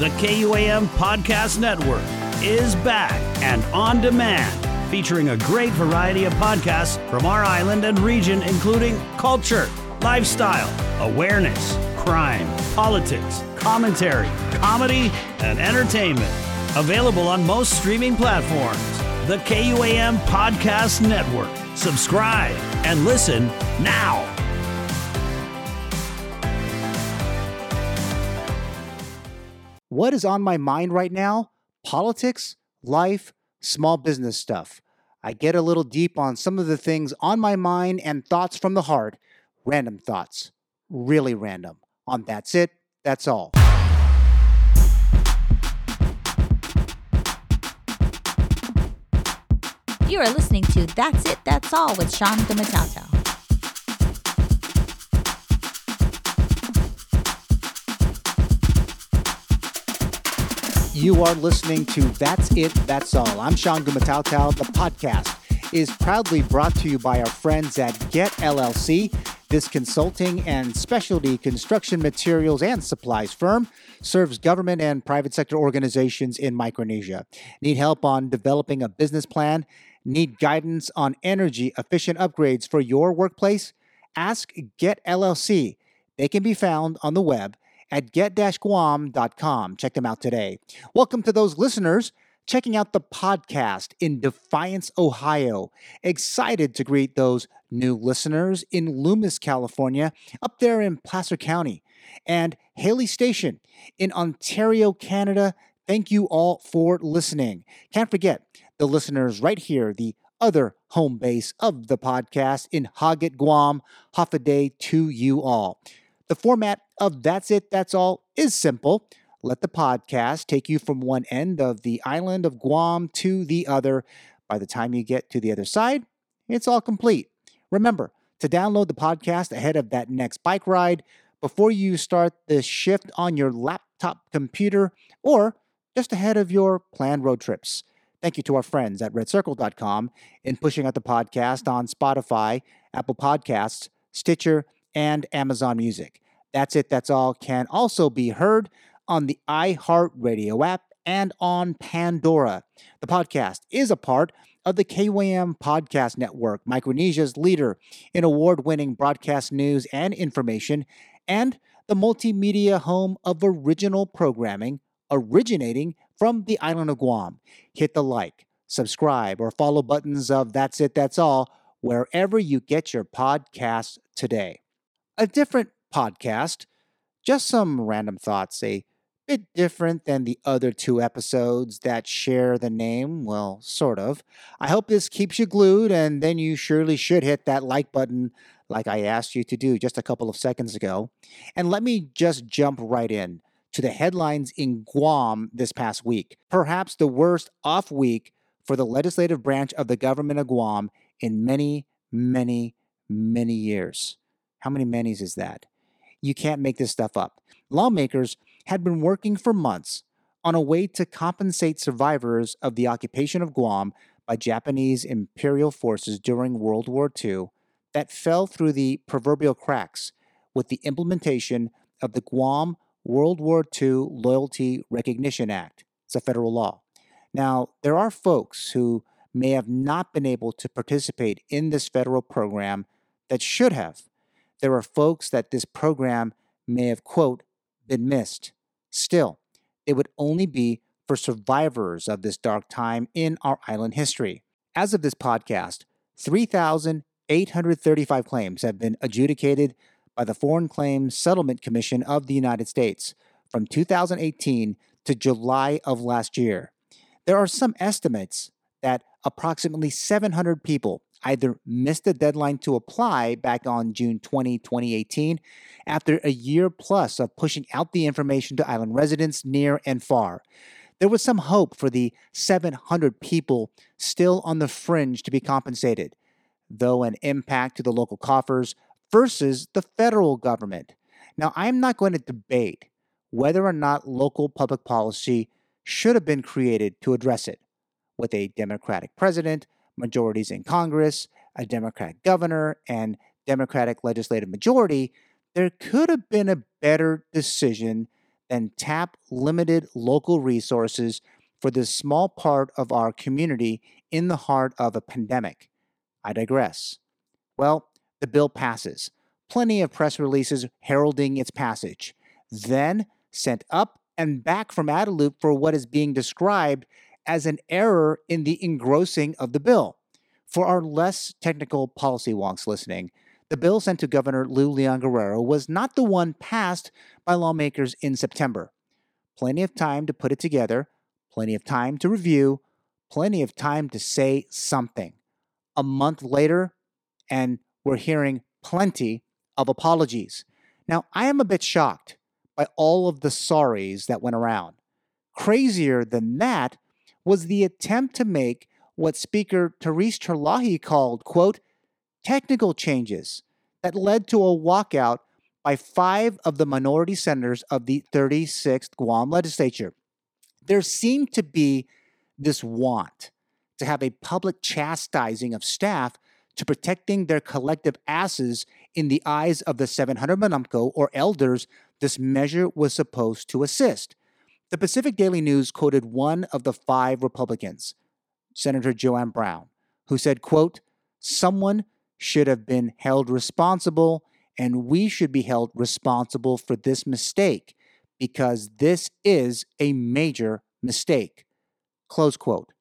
The KUAM Podcast Network is back and on demand, featuring a great variety of podcasts from our island and region, including culture, lifestyle, awareness, crime, politics, commentary, comedy, and entertainment. Available on most streaming platforms. The KUAM Podcast Network. Subscribe and listen now. What is on my mind right now? Politics, life, small business stuff. I get a little deep on some of the things on my mind and thoughts from the heart. Random thoughts. Really random. On That's It, That's All. You are listening to That's It, That's All with Sean Gumataotao. You are listening to That's It, That's All. I'm Sean Gumataotao. The podcast is proudly brought to you by our friends at Get LLC. This consulting and specialty construction materials and supplies firm serves government and private sector organizations in Micronesia. Need help on developing a business plan? Need guidance on energy efficient upgrades for your workplace? Ask Get LLC. They can be found on the web at get-guam.com. Check them out today. Welcome to those listeners checking out the podcast in Defiance, Ohio. Excited to greet those new listeners in Loomis, California, up there in Placer County, and Haley Station in Ontario, Canada. Thank you all for listening. Can't forget the listeners right here, the other home base of the podcast in Hagåtña, Guam. Hafa adai to you all. The format of That's It, That's All is simple. Let the podcast take you from one end of the island of Guam to the other. By the time you get to the other side, it's all complete. Remember to download the podcast ahead of that next bike ride before you start the shift on your laptop computer or just ahead of your planned road trips. Thank you to our friends at redcircle.com in pushing out the podcast on Spotify, Apple Podcasts, Stitcher, and Amazon Music. That's it, that's all can also be heard on the iHeartRadio app and on Pandora. The podcast is a part of the KUAM Podcast Network, Micronesia's leader in award winning broadcast news and information, and the multimedia home of original programming originating from the island of Guam. Hit the like, subscribe, or follow buttons of That's It, That's All wherever you get your podcasts today. A different podcast, just some random thoughts, a bit different than the other two episodes that share the name. Well, sort of. I hope this keeps you glued, and then you surely should hit that like button like I asked you to do just a couple of seconds ago. And let me just jump right in to the headlines in Guam this past week. Perhaps the worst off week for the legislative branch of the government of Guam in many, many, many years. How many many's is that? You can't make this stuff up. Lawmakers had been working for months on a way to compensate survivors of the occupation of Guam by Japanese imperial forces during World War II that fell through the proverbial cracks with the implementation of the Guam World War II Loyalty Recognition Act. It's a federal law. Now, there are folks who may have not been able to participate in this federal program that should have. There are folks that this program may have, quote, been missed. Still, it would only be for survivors of this dark time in our island history. As of this podcast, 3,835 claims have been adjudicated by the Foreign Claims Settlement Commission of the United States from 2018 to July of last year. There are some estimates that approximately 700 people either missed the deadline to apply back on June 20, 2018, after a year plus of pushing out the information to island residents near and far. There was some hope for the 700 people still on the fringe to be compensated, though an impact to the local coffers versus the federal government. Now, I'm not going to debate whether or not local public policy should have been created to address it. With a Democratic president, majorities in Congress, a Democratic governor, and Democratic legislative majority, there could have been a better decision than tap limited local resources for this small part of our community in the heart of a pandemic. I digress. Well, the bill passes. Plenty of press releases heralding its passage. Then sent up and back from Adelup for what is being described as an error in the engrossing of the bill. For our less technical policy wonks listening, the bill sent to Governor Lou Leon Guerrero was not the one passed by lawmakers in September. Plenty of time to put it together, plenty of time to review, plenty of time to say something. A month later, and we're hearing plenty of apologies. Now, I am a bit shocked by all of the sorries that went around. Crazier than that was the attempt to make what Speaker Therese Terlaje called, quote, technical changes that led to a walkout by five of the minority senators of the 36th Guam legislature. There seemed to be this want to have a public chastising of staff to protecting their collective asses in the eyes of the 700 Manamco or elders this measure was supposed to assist. The Pacific Daily News quoted one of the five Republicans, Senator Joanne Brown, who said, quote, someone should have been held responsible and we should be held responsible for this mistake because this is a major mistake. Close quote.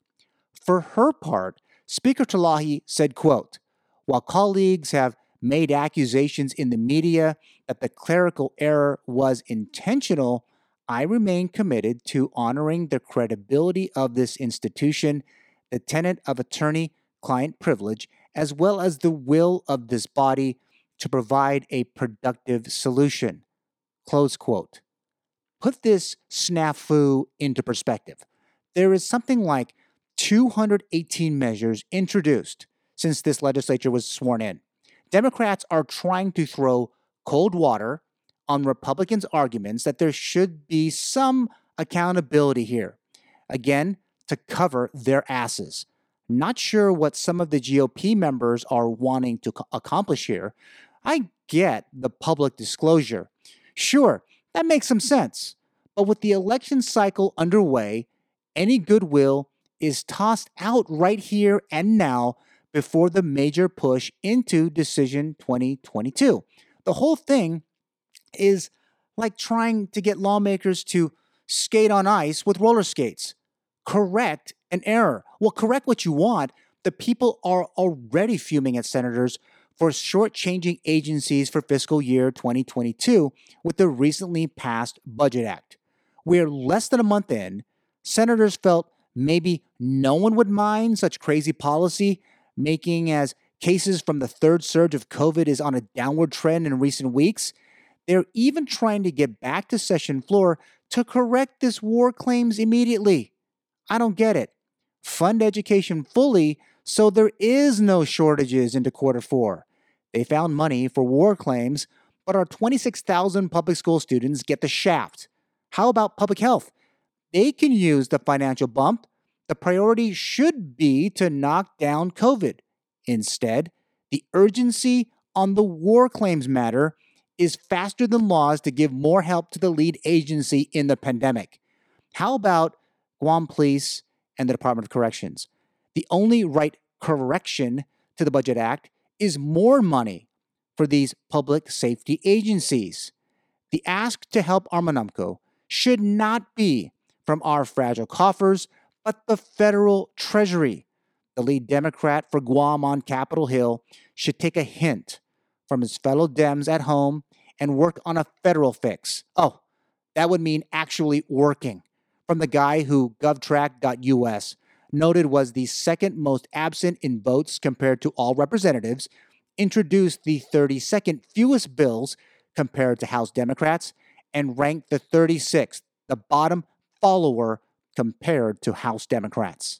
For her part, Speaker Terlaje said, quote, while colleagues have made accusations in the media that the clerical error was intentional, I remain committed to honoring the credibility of this institution, the tenet of attorney client privilege, as well as the will of this body to provide a productive solution. Close quote. Put this snafu into perspective. There is something like 218 measures introduced since this legislature was sworn in. Democrats are trying to throw cold water on Republicans' arguments that there should be some accountability here. Again, to cover their asses. Not sure what some of the GOP members are wanting to accomplish here. I get the public disclosure. Sure, that makes some sense. But with the election cycle underway, any goodwill is tossed out right here and now before the major push into Decision 2022. The whole thing is like trying to get lawmakers to skate on ice with roller skates. Correct an error. Well, correct what you want. The people are already fuming at senators for shortchanging agencies for fiscal year 2022 with the recently passed Budget Act. We're less than a month in. Senators felt maybe no one would mind such crazy policy, making as cases from the third surge of COVID is on a downward trend in recent weeks. They're even trying to get back to session floor to correct this war claims immediately. I don't get it. Fund education fully so there is no shortages into quarter four. They found money for war claims, but our 26,000 public school students get the shaft. How about public health? They can use the financial bump. The priority should be to knock down COVID. Instead, the urgency on the war claims matter is faster than laws to give more help to the lead agency in the pandemic. How about Guam Police and the Department of Corrections? The only right correction to the Budget Act is more money for these public safety agencies. The ask to help Armanumco should not be from our fragile coffers, but the federal treasury. The lead Democrat for Guam on Capitol Hill should take a hint from his fellow Dems at home and work on a federal fix. Oh, that would mean actually working. From the guy who GovTrack.us noted was the second most absent in votes compared to all representatives, introduced the 32nd fewest bills compared to House Democrats, and ranked the 36th, the bottom follower compared to House Democrats.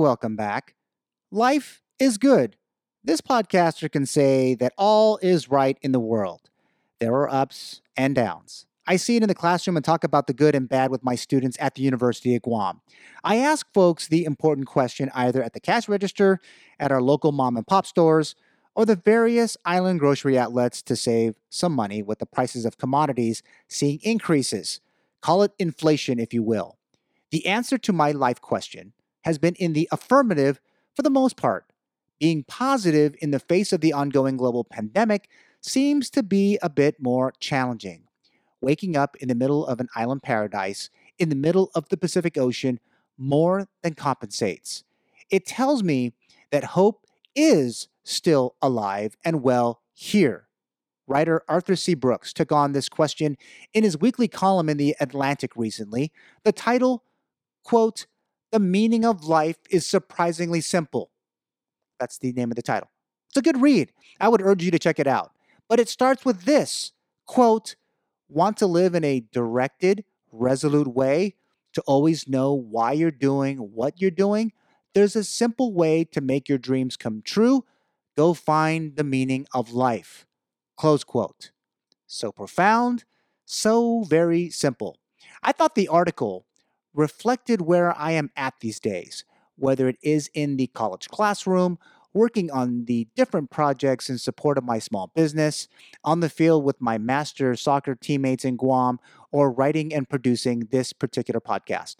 Welcome back. Life is good. This podcaster can say that all is right in the world. There are ups and downs. I see it in the classroom and talk about the good and bad with my students at the University of Guam. I ask folks the important question either at the cash register, at our local mom and pop stores, or the various island grocery outlets to save some money with the prices of commodities seeing increases. Call it inflation, if you will. The answer to my life question has been in the affirmative for the most part. Being positive in the face of the ongoing global pandemic seems to be a bit more challenging. Waking up in the middle of an island paradise in the middle of the Pacific Ocean more than compensates. It tells me that hope is still alive and well here. Writer Arthur C. Brooks took on this question in his weekly column in The Atlantic recently. The title, quote, The Meaning of Life is Surprisingly Simple. That's the name of the title. It's a good read. I would urge you to check it out. But it starts with this quote, Want to live in a directed, resolute way to always know why you're doing what you're doing? There's a simple way to make your dreams come true. Go find the meaning of life. Close quote. So profound, so very simple. I thought the article reflected where I am at these days, whether it is in the college classroom working on the different projects in support of my small business, on the field with my master soccer teammates in Guam, or writing and producing this particular podcast.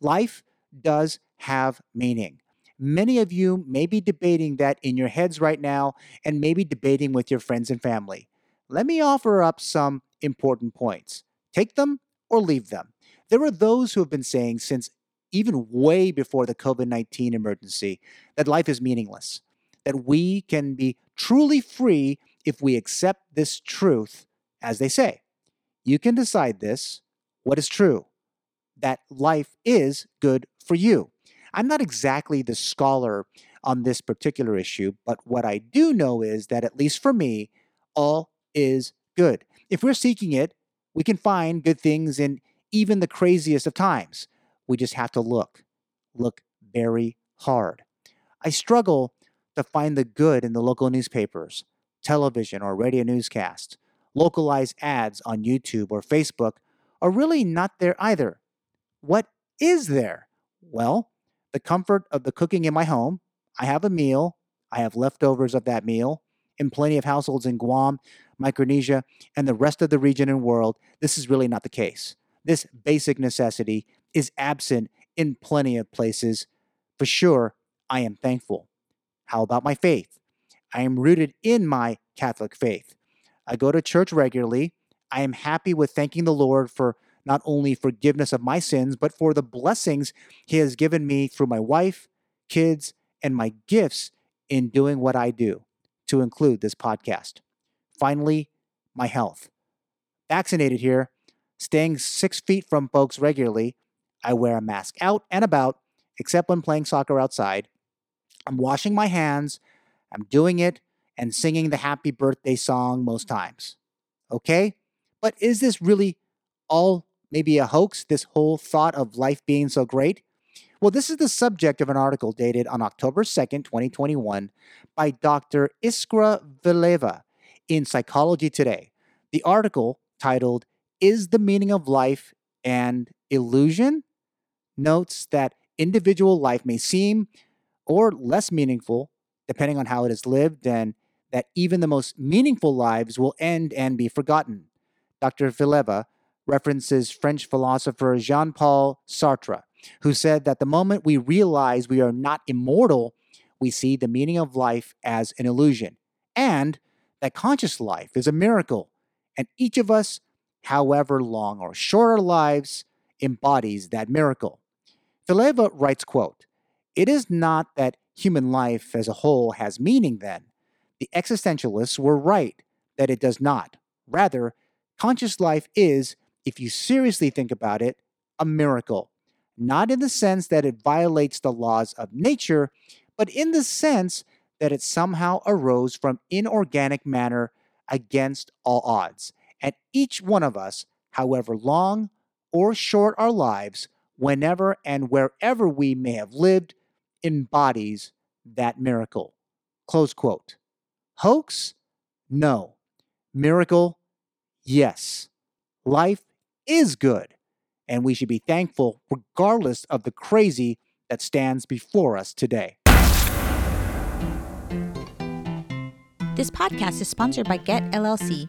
Life does have meaning. Many of you may be debating that in your heads right now and maybe debating with your friends and family. Let me offer up some important points. Take them or leave them. There are those who have been saying since even way before the COVID 19 emergency that life is meaningless that we can be truly free if we accept this truth as they say. You can decide this, what is true, that life is good for you. I'm not exactly the scholar on this particular issue, but what I do know is that, at least for me, all is good. If we're seeking it, we can find good things in even the craziest of times. We just have to look, look very hard. I struggle to find the good in the local newspapers, television, or radio newscasts. Localized ads on YouTube or Facebook are really not there either. What is there? Well, the comfort of the cooking in my home. I have a meal, I have leftovers of that meal. In plenty of households in Guam, Micronesia, and the rest of the region and world, this is really not the case. This basic necessity is absent in plenty of places. For sure, I am thankful. How about my faith? I am rooted in my Catholic faith. I go to church regularly. I am happy with thanking the Lord for not only forgiveness of my sins, but for the blessings He has given me through my wife, kids, and my gifts in doing what I do, to include this podcast. Finally, my health. Vaccinated here, staying six feet from folks regularly. I wear a mask out and about, except when playing soccer outside. I'm washing my hands, I'm doing it, and singing the happy birthday song most times. Okay? But is this really all maybe a hoax, this whole thought of life being so great? Well, this is the subject of an article dated on October 2nd, 2021, by Dr. Iskra Fileva in Psychology Today. The article, titled Is the Meaning of Life an Illusion? notes that individual life may seem or less meaningful, depending on how it is lived, and that even the most meaningful lives will end and be forgotten. Dr. Fileva references French philosopher Jean Paul Sartre, who said that the moment we realize we are not immortal, we see the meaning of life as an illusion, and that conscious life is a miracle, and each of us, however long or short our lives, embodies that miracle. Fileva writes, quote, it is not that human life as a whole has meaning, then. The existentialists were right that it does not. Rather, conscious life is, if you seriously think about it, a miracle. Not in the sense that it violates the laws of nature, but in the sense that it somehow arose from inorganic matter against all odds. And each one of us, however long or short our lives, whenever and wherever we may have lived, embodies that miracle. Close quote. Hoax? No. Miracle? Yes. Life is good, and we should be thankful regardless of the crazy that stands before us today. This podcast is sponsored by Get LLC,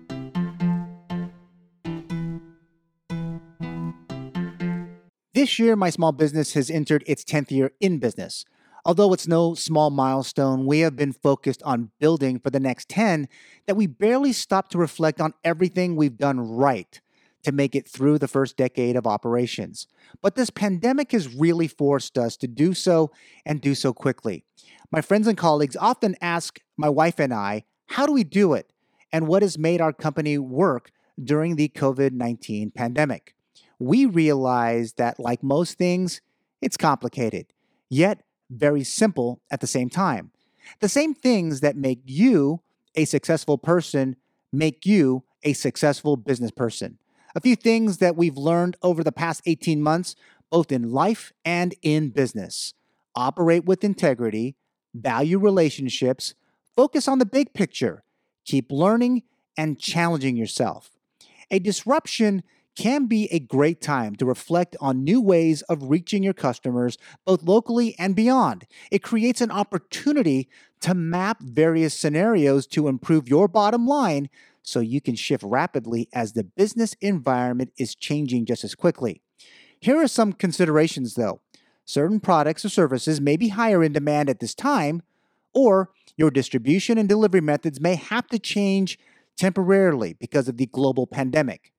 This year, my small business has entered its 10th year in business. Although it's no small milestone, we have been focused on building for the next 10 that we barely stop to reflect on everything we've done right to make it through the first decade of operations. But this pandemic has really forced us to do so and do so quickly. My friends and colleagues often ask my wife and I, how do we do it? And what has made our company work during the COVID 19 pandemic? We realize that, like most things, it's complicated, yet very simple at the same time. The same things that make you a successful person make you a successful business person. A few things that we've learned over the past 18 months, both in life and in business operate with integrity, value relationships, focus on the big picture, keep learning and challenging yourself. A disruption can be a great time to reflect on new ways of reaching your customers, both locally and beyond. It creates an opportunity to map various scenarios to improve your bottom line so you can shift rapidly as the business environment is changing just as quickly. Here are some considerations though. Certain products or services may be higher in demand at this time, or your distribution and delivery methods may have to change temporarily because of the global pandemic.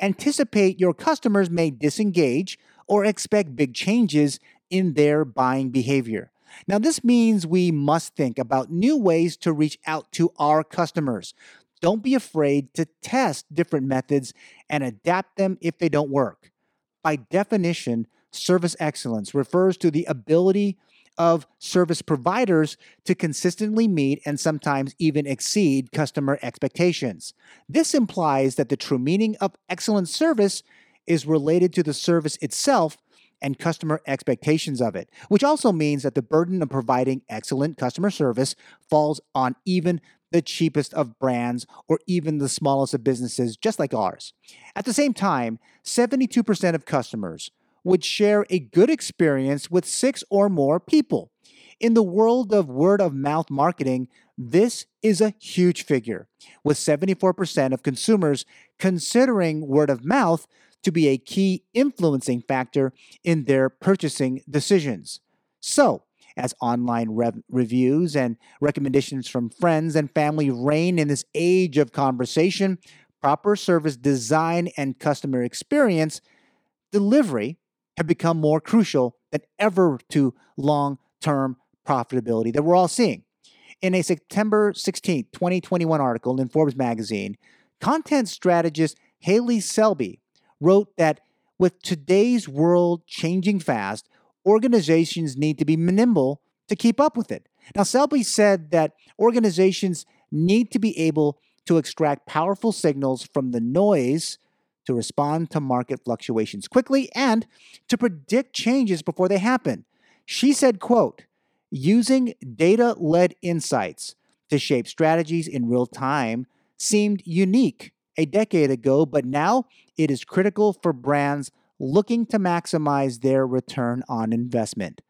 Anticipate your customers may disengage or expect big changes in their buying behavior. Now, this means we must think about new ways to reach out to our customers. Don't be afraid to test different methods and adapt them if they don't work. By definition, service excellence refers to the ability of service providers to consistently meet and sometimes even exceed customer expectations. This implies that the true meaning of excellent service is related to the service itself and customer expectations of it, which also means that the burden of providing excellent customer service falls on even the cheapest of brands or even the smallest of businesses, just like ours. At the same time, 72% of customers would share a good experience with six or more people. In the world of word of mouth marketing, this is a huge figure, with 74% of consumers considering word of mouth to be a key influencing factor in their purchasing decisions. So, as online rev- reviews and recommendations from friends and family reign in this age of conversation, proper service design and customer experience delivery have become more crucial than ever to long term profitability that we're all seeing. In a September 16, 2021 article in Forbes magazine, content strategist Haley Selby wrote that with today's world changing fast, organizations need to be nimble to keep up with it. Now, Selby said that organizations need to be able to extract powerful signals from the noise to respond to market fluctuations quickly and to predict changes before they happen. She said, quote, using data-led insights to shape strategies in real time seemed unique a decade ago, but now it is critical for brands looking to maximize their return on investment.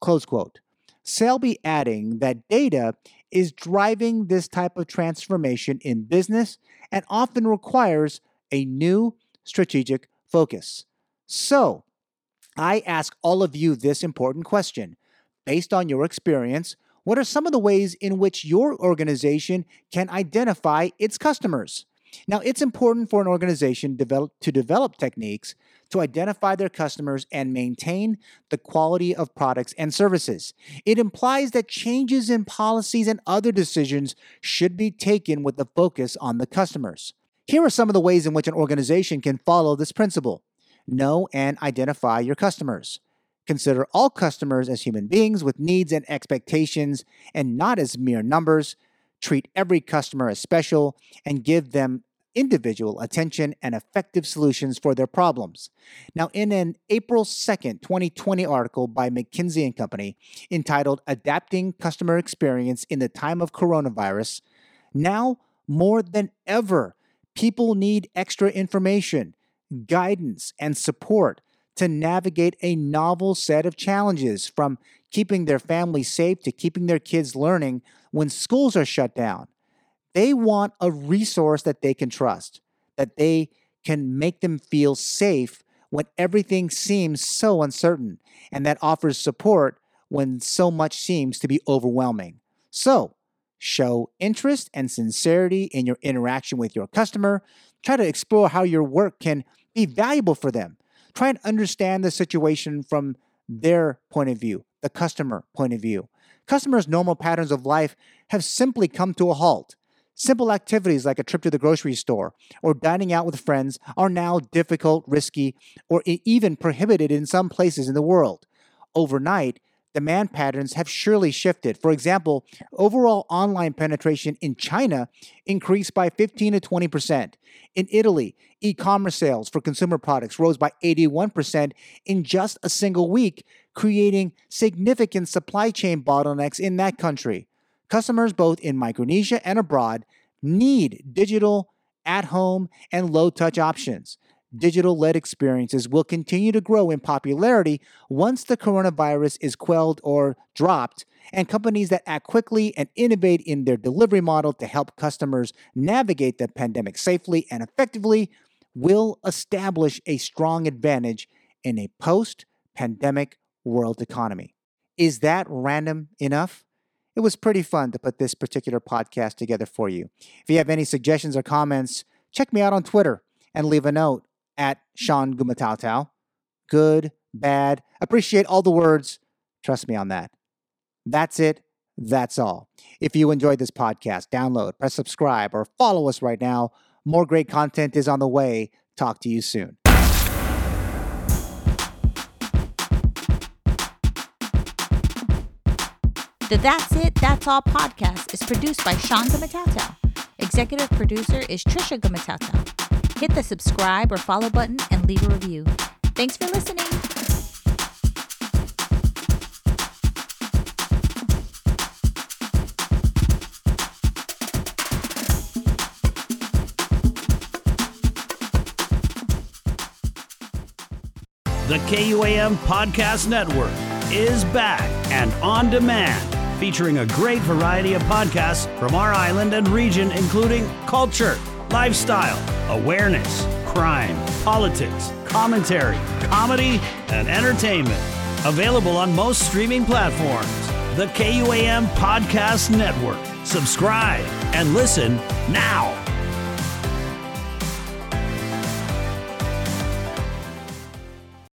Close quote. Selby adding that data is driving this type of transformation in business and often requires a new strategic focus. So, I ask all of you this important question. Based on your experience, what are some of the ways in which your organization can identify its customers? Now, it's important for an organization develop, to develop techniques to identify their customers and maintain the quality of products and services. It implies that changes in policies and other decisions should be taken with the focus on the customers. Here are some of the ways in which an organization can follow this principle know and identify your customers. Consider all customers as human beings with needs and expectations and not as mere numbers. Treat every customer as special and give them individual attention and effective solutions for their problems. Now, in an April 2nd, 2020 article by McKinsey and Company entitled Adapting Customer Experience in the Time of Coronavirus, now more than ever, people need extra information, guidance, and support to navigate a novel set of challenges from keeping their family safe to keeping their kids learning when schools are shut down. They want a resource that they can trust, that they can make them feel safe when everything seems so uncertain, and that offers support when so much seems to be overwhelming. So, show interest and sincerity in your interaction with your customer. Try to explore how your work can be valuable for them. Try and understand the situation from their point of view, the customer point of view. Customers' normal patterns of life have simply come to a halt. Simple activities like a trip to the grocery store or dining out with friends are now difficult, risky, or even prohibited in some places in the world. Overnight, demand patterns have surely shifted. For example, overall online penetration in China increased by 15 to 20%. In Italy, e commerce sales for consumer products rose by 81% in just a single week, creating significant supply chain bottlenecks in that country. Customers both in Micronesia and abroad need digital, at home, and low touch options. Digital led experiences will continue to grow in popularity once the coronavirus is quelled or dropped, and companies that act quickly and innovate in their delivery model to help customers navigate the pandemic safely and effectively will establish a strong advantage in a post pandemic world economy. Is that random enough? it was pretty fun to put this particular podcast together for you. If you have any suggestions or comments, check me out on Twitter and leave a note at Sean Gumataotao. Good, bad, appreciate all the words. Trust me on that. That's it. That's all. If you enjoyed this podcast, download, press subscribe, or follow us right now. More great content is on the way. Talk to you soon. The That's It, That's All podcast is produced by Sean Gumataotao. Executive producer is Trisha Gumataotao. Hit the subscribe or follow button and leave a review. Thanks for listening. The KUAM Podcast Network is back and on demand featuring a great variety of podcasts from our island and region, including culture, lifestyle, awareness, crime, politics, commentary, comedy, and entertainment. Available on most streaming platforms. The KUAM Podcast Network. Subscribe and listen now.